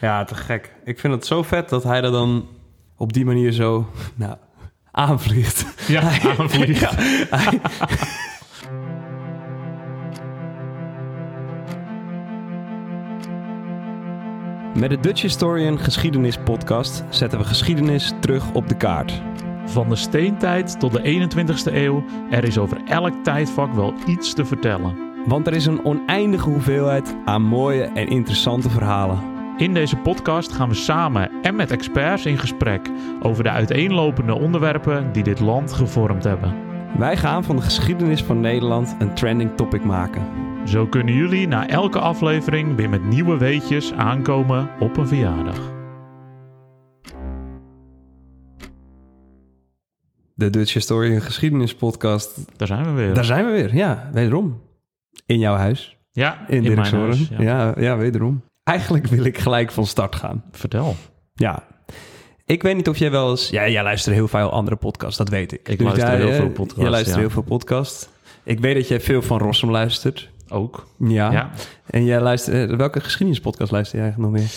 Ja, te gek. Ik vind het zo vet dat hij dat dan op die manier zo nou, aanvliegt. Ja, aanvliegt. Ja, hij- Met de Dutch Historian Geschiedenis Podcast zetten we geschiedenis terug op de kaart. Van de steentijd tot de 21ste eeuw, er is over elk tijdvak wel iets te vertellen. Want er is een oneindige hoeveelheid aan mooie en interessante verhalen. In deze podcast gaan we samen en met experts in gesprek over de uiteenlopende onderwerpen die dit land gevormd hebben. Wij gaan van de geschiedenis van Nederland een trending topic maken. Zo kunnen jullie na elke aflevering weer met nieuwe weetjes aankomen op een verjaardag. De Dutch Historian Geschiedenis Podcast. Daar zijn we weer. Daar zijn we weer, ja, wederom. In jouw huis, ja, in, in, mijn huis. Ja. Ja. Ja, wederom. Eigenlijk wil ik gelijk van start gaan. Vertel. Ja. Ik weet niet of jij wel eens... Ja, jij luistert heel veel andere podcasts, dat weet ik. Ik luister jij, heel eh, veel podcasts, Jij luistert ja. heel veel podcasts. Ik weet dat jij veel van Rossum luistert. Ook. Ja. Ja. En jij luistert... eh, welke geschiedenispodcast luister je eigenlijk nog meer?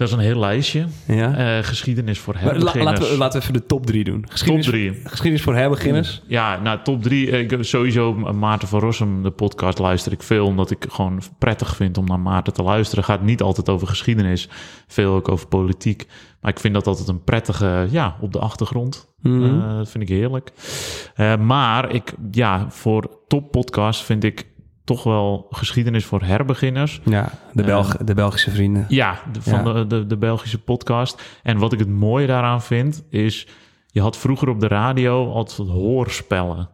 Dat is een heel lijstje. Ja. Eh, geschiedenis voor la- herbeginners. laten, we, laten we even de top drie doen. Top Geschiedenis, drie. geschiedenis voor herbeginners. Ja, nou, top drie. Ik, sowieso Maarten van Rossum, de podcast, luister ik veel. Omdat ik gewoon prettig vind om naar Maarten te luisteren. Gaat niet altijd over geschiedenis. Veel ook over politiek. Maar ik vind dat altijd een prettige, ja, op de achtergrond. Mhm. Eh, dat vind ik heerlijk. Eh, maar ik, ja, voor top podcast vind ik toch wel geschiedenis voor herbeginners. Ja, de, Belg, de Belgische vrienden. Ja, de- van Ja. De, de, de Belgische podcast. En wat ik het mooie daaraan vind, is... Je had vroeger op de radio altijd hoorspellen.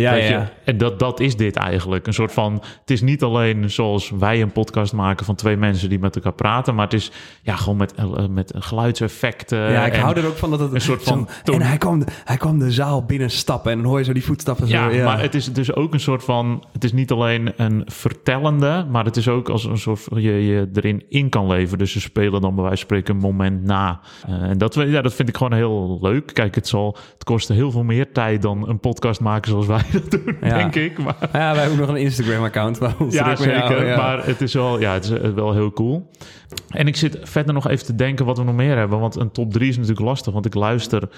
Ja, ja, je? ja. En dat, dat is dit eigenlijk. Een soort van... Het is niet alleen zoals wij een podcast maken van twee mensen die met elkaar praten. Maar het is ja, gewoon met, eh, met geluidseffecten. Ja, ik en- hou er ook van dat het een soort van zo- En hij kwam, de, hij kwam de zaal binnenstappen en dan hoor je zo die voetstappen zo. Ja, Ja, maar het is dus ook een soort van... Het is niet alleen een vertellende, maar het is ook als een soort van je, je erin in kan leven. Dus ze spelen dan bij wijze van spreken een moment na. Eh, en dat, ja, dat vind ik gewoon heel leuk. Kijk, het, zal, het kost heel veel meer tijd dan een podcast maken zoals wij dat doen, Ja. denk ik. Maar, Ja, wij hebben ook nog een Instagram-account. ja, zeker. ja. Maar het is, wel, ja, het is eh, wel heel cool. En ik zit verder nog even te denken wat we nog meer hebben. Want een top 3 is natuurlijk lastig, want ik luister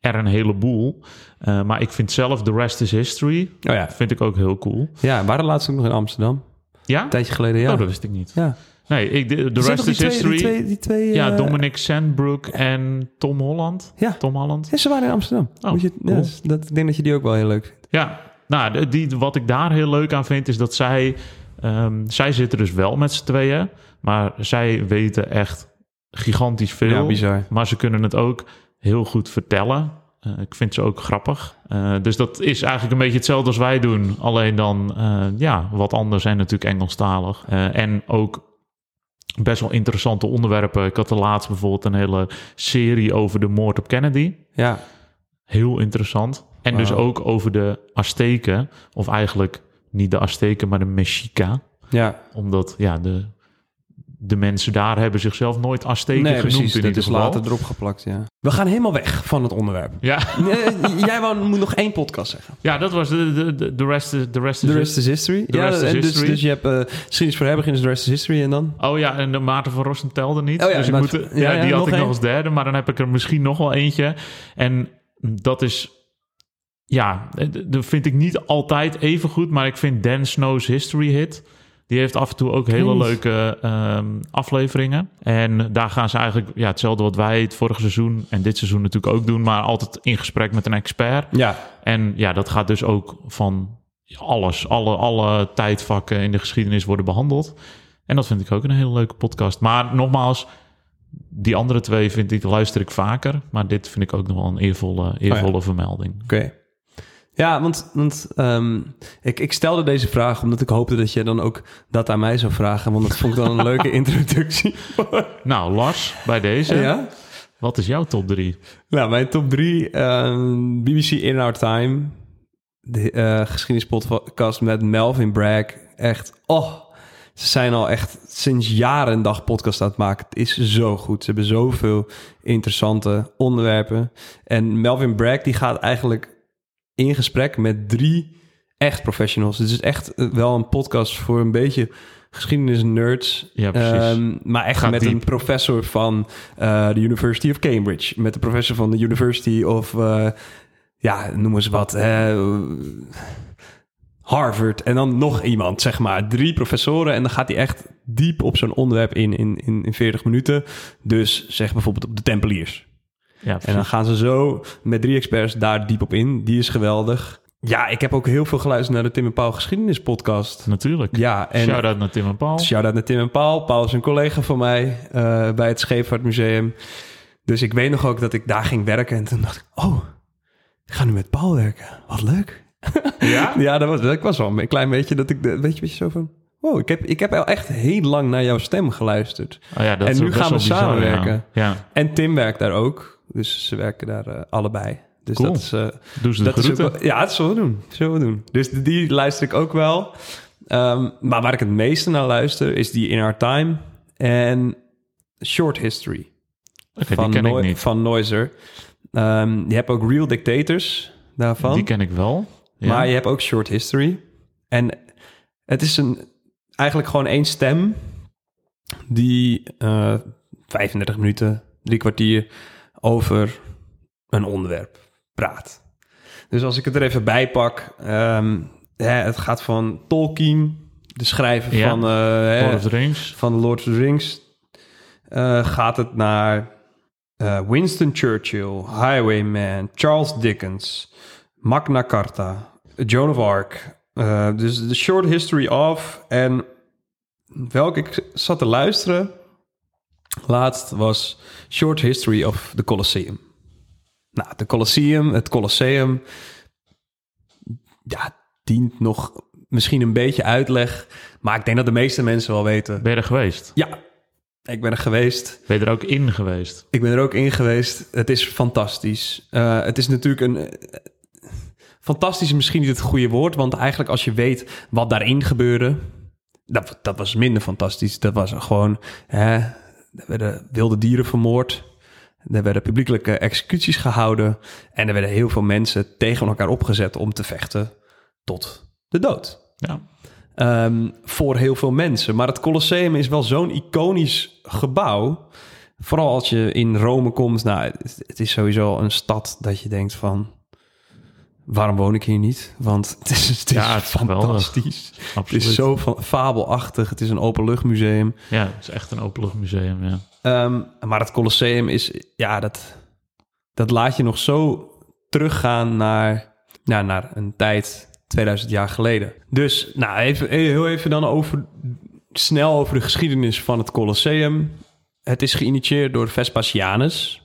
er een heleboel. Eh, maar ik vind zelf The Rest is History, Oh ja. vind ik ook heel cool. ja, waren laatst ook nog in Amsterdam. Ja? Een tijdje geleden, ja. Oh, dat wist ik niet. ja. Nee, ik, de, zijn Rest is twee- History. Die twee, die twee, ja, eh, Dominic Sandbrook en Tom Holland. Ja. Tom Holland. Ja, ze waren in Amsterdam. Oh, Moet je, cool. dat, ik denk dat je die ook wel heel leuk vindt. Ja, nou, die, wat ik daar heel leuk aan vind, is dat zij... ehm, zij zitten dus wel met z'n tweeën, maar zij weten echt gigantisch veel. Ja, bizar. Maar ze kunnen het ook heel goed vertellen. Eh, ik vind ze ook grappig. Eh, dus dat is eigenlijk een beetje hetzelfde als wij doen. Alleen dan ja, wat anders en natuurlijk Engelstalig. En ook best wel interessante onderwerpen. Ik had de laatst bijvoorbeeld een hele serie over de moord op Kennedy. Ja, Heel interessant. En dus ook over de Azteken. Of eigenlijk niet de Azteken, maar de Mexica. ja. Omdat ja, de, de mensen daar hebben zichzelf nooit Azteken Nee, genoemd precies. in is geval. later erop geplakt, ja. We gaan helemaal weg van het onderwerp. Ja. Jij wou, moet nog één podcast zeggen. Ja, dat was de, de, de, de rest, is- de rest is The rest is history. The ja, rest is dus, history. dus je hebt eh geschiedenis voor herbeginners, the rest is history en dan? Oh ja, en de Maarten van Rossum telde niet. Oh ja, dus ik moet, ja, ja, ja, die had ik nog als derde, maar dan heb ik er misschien nog wel eentje. En dat is, ja, dat vind ik niet altijd even goed, maar ik vind Dan Snow's History Hit. Die heeft af en toe ook hele leuke ehm, afleveringen. En daar gaan ze eigenlijk ja, hetzelfde wat wij het vorige seizoen en dit seizoen natuurlijk ook doen, maar altijd in gesprek met een expert. Ja. En ja, dat gaat dus ook van alles. Alle, alle tijdvakken in de geschiedenis worden behandeld. En dat vind ik ook een hele leuke podcast. Maar nogmaals, die andere twee vind ik, luister ik vaker. Maar dit vind ik ook nog wel een eervolle, eervolle vermelding. Oké. Ja, want, want ehm, ik, ik stelde deze vraag omdat ik hoopte dat je dan ook dat aan mij zou vragen. Want dat vond ik dan een leuke introductie. Nou, Lars, bij deze. ja? Wat is jouw top drie? Nou, mijn top drie. ehm, BBC In Our Time. De eh geschiedenispodcast met Melvin Bragg. Echt, oh. Ze zijn al echt sinds jaren een dag podcast aan het maken. Het is zo goed. Ze hebben zoveel interessante onderwerpen. En Melvin Bragg die gaat eigenlijk in gesprek met drie echt professionals. Het is echt eh, wel een podcast voor een beetje geschiedenis-nerds. Ja, precies. Ehm, maar echt Gaat met een professor van eh, de University of Cambridge. Met de professor van de University of... eh, ja, noem eens wat. Harvard. En dan nog iemand, zeg maar. Drie professoren. En dan gaat hij echt diep op zo'n onderwerp in, in, in, in 40 minuten. Dus zeg bijvoorbeeld op de Tempeliers. Ja, En dan gaan ze zo met drie experts daar diep op in. Die is geweldig. Ja, ik heb ook heel veel geluisterd naar de Tim en Paul geschiedenis podcast. Natuurlijk. Ja, en Shout-out naar Tim en Paul. shout-out naar Tim en Paul. Paul is een collega van mij eh, bij het Scheepvaartmuseum. Dus ik weet nog ook dat ik daar ging werken. En toen dacht ik, oh, ik ga nu met Paul werken. Wat leuk. Ja? Ja, dat was, ik was wel een klein beetje dat ik, weet je, weet je zo van... Wow, ik heb, ik heb echt heel lang naar jouw stem geluisterd. Oh ja, dat En is nu gaan we samenwerken. Ja. ja. En Tim werkt daar ook. Dus ze werken daar eh, allebei. Dus Cool. dat is... eh, Doe ze de dat is ook ja, dat zullen we doen. Zullen we doen. Dus die- luister ik ook wel. Ehm, maar waar ik het meeste naar luister is die In Our Time en Short History van, die ken ik niet. van Noiser. Ehm, je hebt ook Real Dictators daarvan. Die ken ik wel. Ja. Maar je hebt ook Short History. En het is een, eigenlijk gewoon één stem die eh 35 minuten, drie kwartier over een onderwerp praat. Dus als ik het er even bij pak, ehm, hè, het gaat van Tolkien, de schrijver Ja. van, hè, Lord of the Rings. van The Lord of the Rings, eh, gaat het naar eh, Winston Churchill, Highwayman, Charles Dickens, Magna Carta, Joan of Arc. dus de short history of. En welke ik zat te luisteren laatst was Short History of the Colosseum. Nou, de Colosseum, het Colosseum, ja, dient nog misschien een beetje uitleg. Maar ik denk dat de meeste mensen wel weten. Ben je er geweest? Ja, ik ben er geweest. Ben je er ook in geweest? Ik ben er ook in geweest. Het is fantastisch. Eh, het is natuurlijk een. eh, fantastisch is misschien niet het goede woord, want eigenlijk als je weet wat daarin gebeurde, dat, dat was minder fantastisch. Dat was gewoon. Hè, er werden wilde dieren vermoord. Er werden publiekelijke executies gehouden. En er werden heel veel mensen tegen elkaar opgezet om te vechten tot de dood. Ja. Ehm, voor heel veel mensen. Maar het Colosseum is wel zo'n iconisch gebouw. Vooral als je in Rome komt. Nou, het, het is sowieso een stad dat je denkt van... Waarom woon ik hier niet? Want het is, het is Ja, het is fantastisch. Het is zo van, fabelachtig. Het is een openluchtmuseum. Ja, het is echt een openluchtmuseum, ja. Ehm, maar het Colosseum is... Ja, dat, dat laat je nog zo teruggaan naar, ja, naar een tijd 2000 jaar geleden. Dus nou, even, heel even dan over, snel over de geschiedenis van het Colosseum. Het is geïnitieerd door Vespasianus,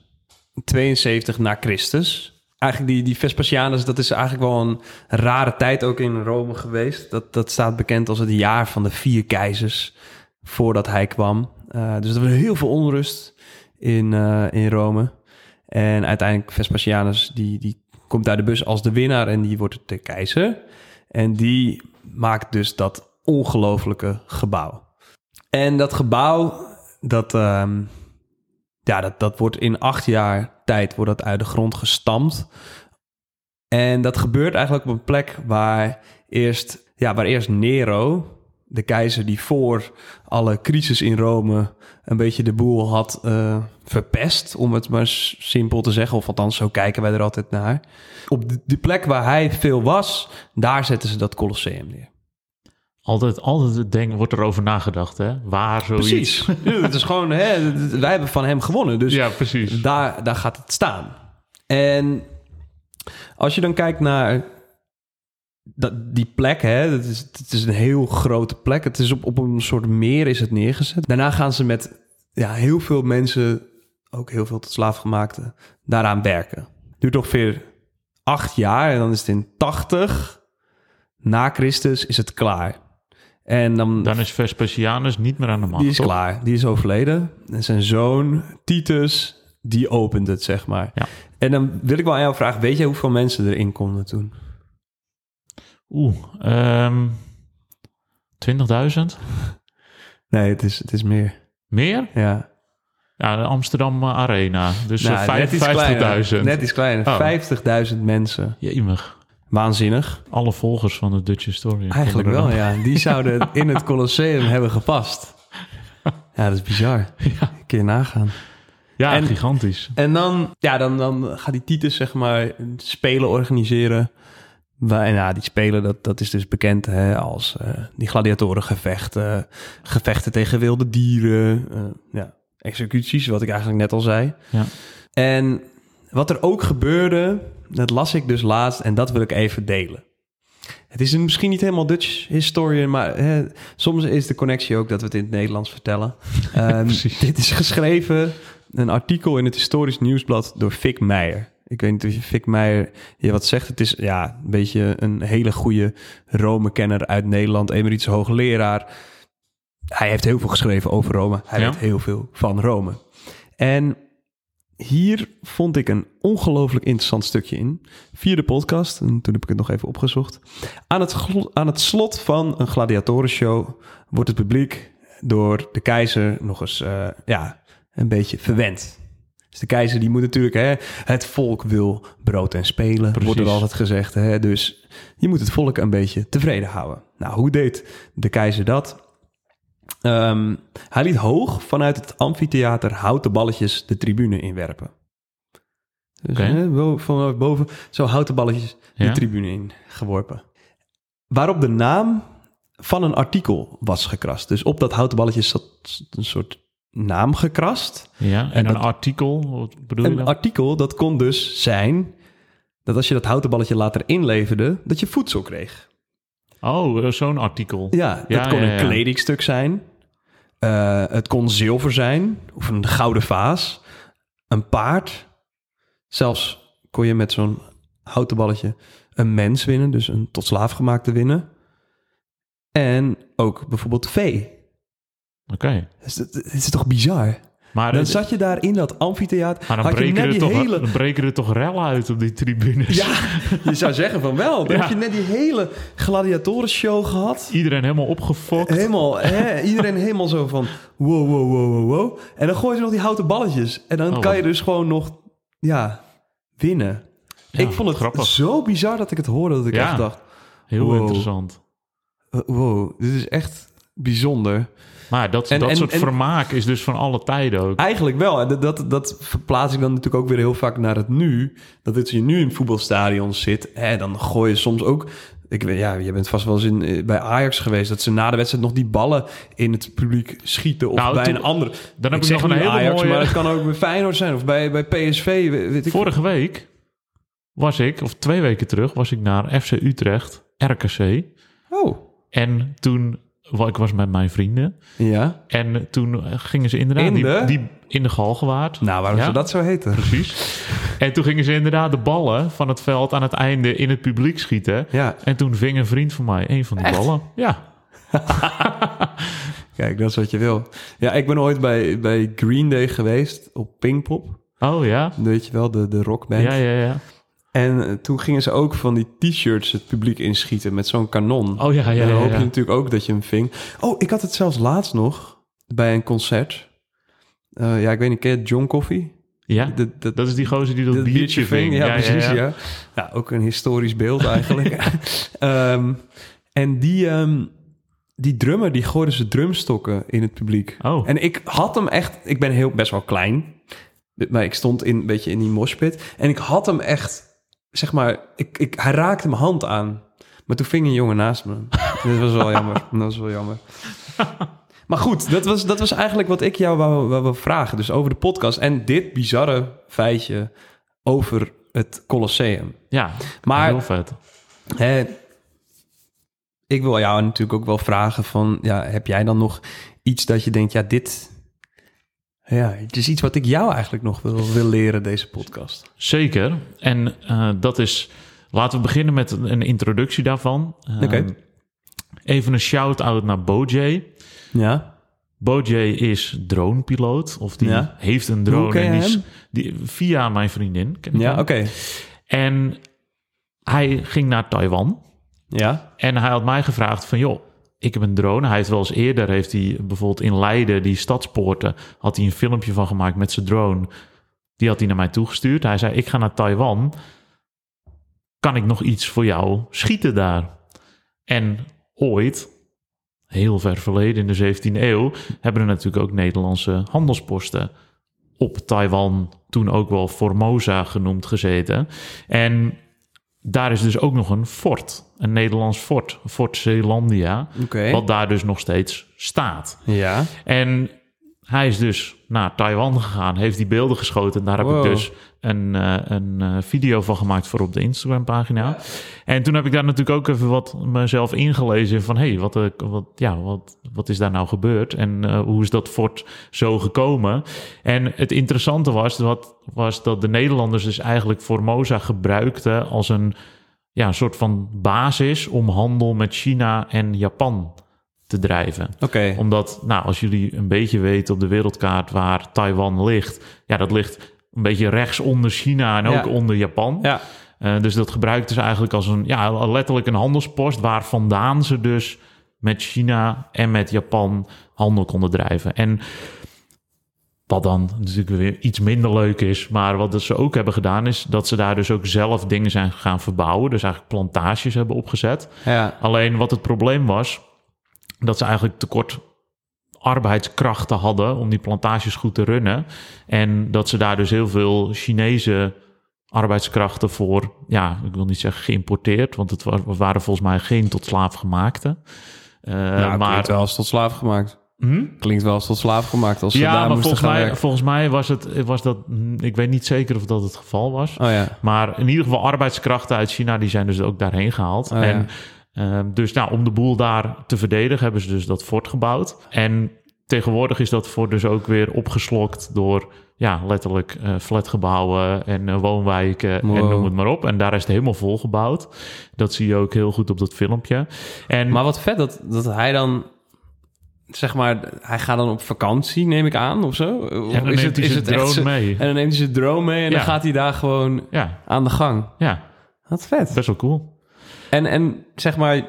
72 na Christus. Eigenlijk die, die Vespasianus, dat is eigenlijk wel een rare tijd ook in Rome geweest. Dat, dat staat bekend als het jaar van de vier keizers voordat hij kwam. Eh, dus er was heel veel onrust in, eh, in Rome. En uiteindelijk Vespasianus, die, die komt uit de bus als de winnaar en die wordt de keizer. En die maakt dus dat ongelofelijke gebouw. En dat gebouw, dat, ehm, ja, dat, dat wordt in acht jaar tijd wordt dat uit de grond gestampt. En dat gebeurt eigenlijk op een plek waar eerst, ja, waar eerst Nero, de keizer die voor alle crisis in Rome een beetje de boel had eh, verpest, om het maar simpel te zeggen. Of althans, zo kijken wij er altijd naar. Op de, die plek waar hij veel was, daar zetten ze dat Colosseum neer. Altijd, altijd het denken, wordt erover nagedacht, hè? Waar zoiets. Precies. Ja, Het is gewoon, hè, wij hebben van hem gewonnen. Dus Ja, precies. daar, daar gaat het staan. En als je dan kijkt naar dat, die plek, hè, het, is, het is een heel grote plek. Het is op, op een soort meer is het neergezet. Daarna gaan ze met ja, heel veel mensen, ook heel veel tot slaafgemaakten, daaraan werken. Duurt ongeveer acht jaar en dan is het in 80 na Christus is het klaar. En dan, Dan is Vespasianus niet meer aan de macht. die is toch? klaar. Die is overleden. En zijn zoon, Titus, die opent het, zeg maar. Ja. En dan wil ik wel aan jou vragen, weet je hoeveel mensen erin konden toen? Oeh, ehm 20.000? Nee, het is, het is meer. Meer? Ja. Ja, de Amsterdam eh, Arena. Dus eh, Nou, vijf- net iets kleiner. 50.000. Kleiner. Oh. 50.000 mensen. Jemig. Waanzinnig. Alle volgers van de Dutch Historian. Eigenlijk wel, ja. Die zouden in het Colosseum hebben gepast. Ja, dat is bizar. Kun je nagaan. Ja, En- gigantisch. En dan, ja, dan, dan gaat die Titus, zeg maar, spelen organiseren. En ja, die spelen, dat, dat is dus bekend hè, als eh, die gladiatorengevechten, gevechten tegen wilde dieren, eh, ja, executies, wat ik eigenlijk net al zei. Ja. En wat er ook gebeurde, dat las ik dus laatst en dat wil ik even delen. Het is een, misschien niet helemaal Dutch historian, maar hè, soms is de connectie ook dat we het in het Nederlands vertellen. Precies. dit is geschreven, een artikel in het Historisch Nieuwsblad door Fik Meijer. Ik weet niet of je Fik Meijer je wat zegt. Het is ja, een beetje een hele goede Rome-kenner uit Nederland, emeritus hoogleraar. Hij heeft heel veel geschreven over Rome. Hij Ja. weet heel veel van Rome. En hier vond ik een ongelooflijk interessant stukje in. Via de podcast, en toen heb ik het nog even opgezocht. Aan het, aan het slot van een gladiatorenshow wordt het publiek door de keizer nog eens eh, ja, een beetje verwend. Dus de keizer die moet natuurlijk, hè, het volk wil brood en spelen, Precies. wordt er altijd gezegd. Hè, dus je moet het volk een beetje tevreden houden. Nou, hoe deed de keizer dat? Ehm, hij liet hoog vanuit het amfitheater houten balletjes de tribune inwerpen. Dus hè, vanuit boven zo houten balletjes de tribune in geworpen. Waarop de naam van een artikel was gekrast. Dus op dat houten balletje zat een soort naam gekrast. Ja, en, En een dat- artikel, wat bedoel je Een dan? artikel dat kon dus zijn dat als je dat houten balletje later inleverde, dat je voedsel kreeg. Oh, zo'n artikel. Ja, dat Ja, kon ja, een kledingstuk zijn. Eh, het kon zilver zijn of een gouden vaas. Een paard. Zelfs kon je met zo'n houten balletje een mens winnen, dus een tot slaaf gemaakte winnen. En ook bijvoorbeeld vee. Oké. Dus dat- Het is toch bizar? Maar, Dan zat je daar in dat amfitheater. maar dan, had je breken net er die toch, hele... dan breken er toch rellen uit op die tribunes. Ja, je zou zeggen van wel. Dan Ja. heb je net die hele gladiatorenshow gehad. Iedereen helemaal opgefokt. Helemaal, hè, iedereen helemaal zo van wow, wow, wow, wow, wow. En dan gooien ze nog die houten balletjes. En dan Oh, kan je dus gewoon nog, ja, winnen. Ja, ik vond het grappig. zo bizar dat ik het hoorde dat ik Ja. echt dacht, Heel Wow. interessant. uh, wow, dit is echt bijzonder. Maar dat, En- dat en- soort en- vermaak is dus van alle tijden ook. Eigenlijk wel. En dat, dat, dat verplaats ik dan natuurlijk ook weer heel vaak naar het nu. Dat als je nu in voetbalstadions zit, hè, dan gooi je soms ook... Ik weet, ja, je bent vast wel eens in, eh, bij Ajax geweest... dat ze na de wedstrijd nog die ballen in het publiek schieten... of Nou, bij toen- een andere... Dan heb ik, zeg nog een hele Ajax, mooie... maar het kan ook bij Feyenoord zijn... of bij, bij PSV, we- weet ik Vorige week was ik, of twee weken terug, was ik naar FC Utrecht, RKC. Oh, En toen, ik was met mijn vrienden. ja. En toen gingen ze inderdaad In die, de? die in de Galgenwaard. Nou, waarom Ja. zou dat zo heten? Precies. en toen gingen ze inderdaad de ballen van het veld aan het einde in het publiek schieten. Ja, En toen ving een vriend van mij een van die ballen. Ja. kijk, dat is wat je wil. Ja, ik ben ooit bij, bij Green Day geweest op Pinkpop. Oh ja. Weet je wel, de, de rockband. Ja, ja, ja. En eh, toen gingen ze ook van die t-shirts het publiek inschieten met zo'n kanon. Oh ja, ja, en dan hoop ja. je natuurlijk ook dat je hem ving. Oh, ik had het zelfs laatst nog bij een concert. Eh, ja, ik weet niet, ken je John Coffee? Ja, Dat, dat, dat is die gozer die dat, dat biertje ving. Ja, precies, ja. ja. ook een historisch beeld eigenlijk. Ehm, en die, ehm, die drummer, die gooide zijn drumstokken in het publiek. Oh, En ik had hem echt... Ik ben heel best wel klein. Maar ik stond in, een beetje in die moshpit. En ik had hem echt... Zeg maar... Ik, ik, hij raakte mijn hand aan. Maar toen ving een jongen naast me. dat was wel jammer. Dat was wel jammer. Maar goed, dat was, dat was eigenlijk wat ik jou wou, wou, wou vragen. Dus over de podcast. En dit bizarre feitje over het Colosseum. ja. Maar- Heel vet. Hè, ik wil jou natuurlijk ook wel vragen van... Ja, heb jij dan nog iets dat je denkt... Ja, dit... Ja, het is iets wat ik jou eigenlijk nog wil, wil leren, deze podcast. Zeker. En eh, dat is... Laten we beginnen met een introductie daarvan. Oké. Even een shout-out naar Bojay. Ja? Bojay is dronepiloot. Of die Ja. heeft een drone. En die die, via mijn vriendin. ken Ja, oké. En hij ging naar Taiwan. Ja? En hij had mij gevraagd van... joh, ik heb een drone. Hij heeft wel eens eerder... heeft hij bijvoorbeeld in Leiden... die stadspoorten... had hij een filmpje van gemaakt met zijn drone. Die had hij naar mij toegestuurd. Hij zei, ik ga naar Taiwan. kan ik nog iets voor jou schieten daar? En ooit, heel ver verleden in de 17e eeuw, hebben er natuurlijk ook Nederlandse handelsposten op Taiwan, toen ook wel Formosa genoemd, gezeten. En daar is dus ook nog een fort, een Nederlands fort, Fort Zeelandia, wat daar dus nog steeds staat. Ja. En hij is dus naar Taiwan gegaan, heeft die beelden geschoten. En daar heb ik dus een, eh, een eh, video van gemaakt voor op de Instagram-pagina. En toen heb ik daar natuurlijk ook even wat mezelf ingelezen van... hé, hey, wat, eh, wat, ja, wat, wat is daar nou gebeurd? En hoe is dat fort zo gekomen? En het interessante was, wat, was dat de Nederlanders dus eigenlijk Formosa gebruikten... als een, ja, een soort van basis om handel met China en Japan te drijven Oké. omdat, nou, als jullie een beetje weten op de wereldkaart waar Taiwan ligt, ja, dat ligt een beetje rechts onder China en ook Ja. onder Japan. Ja. Eh, dus dat gebruikten ze eigenlijk als een, ja, letterlijk een handelspost waar vandaan ze dus met China en met Japan handel konden drijven. En wat dan natuurlijk weer iets minder leuk is, maar wat ze ook hebben gedaan is dat ze daar dus ook zelf dingen zijn gaan verbouwen. Dus eigenlijk plantages hebben opgezet. Ja. Alleen wat het probleem was, dat ze eigenlijk tekort arbeidskrachten hadden om die plantages goed te runnen. En dat ze daar dus heel veel Chinese arbeidskrachten voor, ja, ik wil niet zeggen geïmporteerd, want het wa- waren volgens mij geen tot slaaf gemaakte. Eh, Nou, maar klinkt wel als tot slaaf gemaakt. Hm? Klinkt wel als tot slaaf gemaakt als ze ja, daar maar volgens gaan mij, werken. volgens mij was het, was dat, ik weet niet zeker of dat het geval was. Oh ja. Maar in ieder geval arbeidskrachten uit China, die zijn dus ook daarheen gehaald. Oh, ja. Ehm, dus nou, om de boel daar te verdedigen, hebben ze dus dat fort gebouwd. En tegenwoordig is dat fort dus ook weer opgeslokt door ja, letterlijk eh, flatgebouwen en eh, woonwijken en noem het maar op. En daar is het helemaal volgebouwd. Dat zie je ook heel goed op dat filmpje. En Maar wat vet dat, dat hij dan... Zeg maar, hij gaat dan op vakantie, neem ik aan, of zo? Of dan neemt hij zijn drone mee. En dan neemt hij zijn drone mee en Ja. dan gaat hij daar gewoon Ja, aan de gang. ja, Wat vet. best wel cool. En, en zeg maar...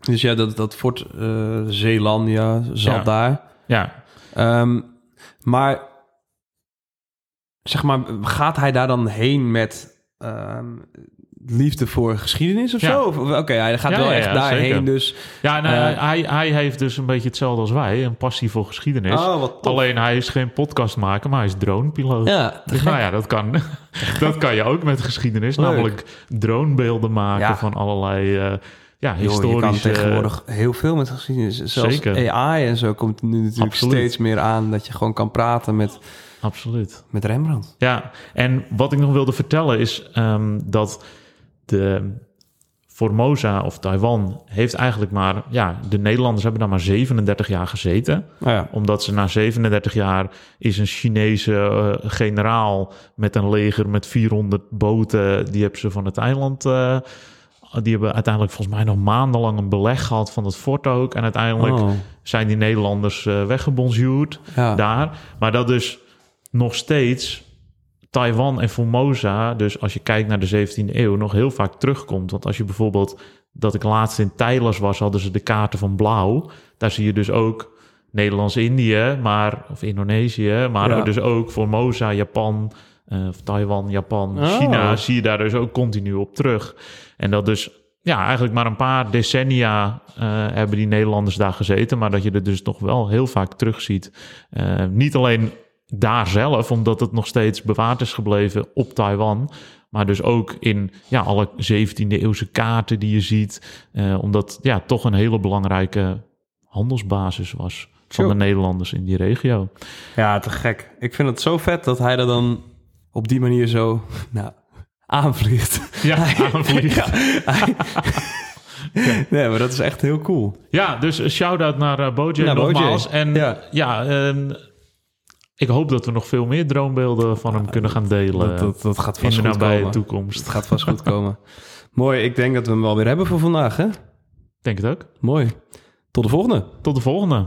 Dus ja, dat, dat Fort eh Zeelandia zat Ja. daar. Ja, Ehm, maar zeg maar, gaat hij daar dan heen met ehm, liefde voor geschiedenis of Ja. zo? Oké, hij gaat Ja, wel ja, echt daarheen, zeker. dus... ja nou, Eh. hij, hij heeft dus een beetje hetzelfde als wij. Een passie voor geschiedenis. Oh. Alleen hij is geen podcastmaker, maar hij is dronepiloot. Ja, Dus nou ja, dat kan, dat kan je ook met geschiedenis. Leuk. Namelijk dronebeelden maken van allerlei eh, ja, Joh, je kan tegenwoordig heel veel met geschiedenis. Zelfs Zeker. AI en zo komt nu natuurlijk Absoluut. steeds meer aan... dat je gewoon kan praten met, Absoluut. met Rembrandt. Ja, en wat ik nog wilde vertellen is ehm, dat de Formosa of Taiwan heeft eigenlijk maar... Ja, de Nederlanders hebben daar maar 37 jaar gezeten. Ja, Omdat ze na 37 jaar is een Chinese eh, generaal met een leger met 400 boten, die hebben ze van het eiland. eh, die hebben uiteindelijk volgens mij nog maandenlang een beleg gehad van het fort ook. En uiteindelijk Oh, zijn die Nederlanders weggebonjourd ja. daar. Maar dat dus nog steeds Taiwan en Formosa, dus als je kijkt naar de 17e eeuw, nog heel vaak terugkomt. Want als je bijvoorbeeld, dat ik laatst in Thailand was, hadden ze de kaarten van blauw. Daar zie je dus ook Nederlands-Indië, maar, of Indonesië, maar Ja. dus ook Formosa, Japan, eh, of Taiwan, Japan, Oh. China, zie je daar dus ook continu op terug. En dat dus, ja, eigenlijk maar een paar decennia eh, hebben die Nederlanders daar gezeten, maar dat je er dus nog wel heel vaak terug ziet. Eh, niet alleen daar zelf, omdat het nog steeds bewaard is gebleven op Taiwan. Maar dus ook in ja, alle 17e eeuwse kaarten die je ziet. eh, omdat ja, toch een hele belangrijke handelsbasis was van de Nederlanders in die regio. Ja, te gek. Ik vind het zo vet dat hij er dan op die manier zo nou, aanvliegt. Ja, aanvliegt. Ja, hij- nee, maar dat is echt heel cool. Ja, dus een shout-out naar uh, Bojack Naar nogmaals. En ja, ja. Ik hoop dat we nog veel meer droombeelden van hem kunnen gaan delen Dat, dat, dat gaat in vast de goed nabije komen. toekomst. Het gaat vast goed komen. Mooi, ik denk dat we hem wel weer hebben voor vandaag, hè? Denk het ook. Mooi. Tot de volgende. Tot de volgende.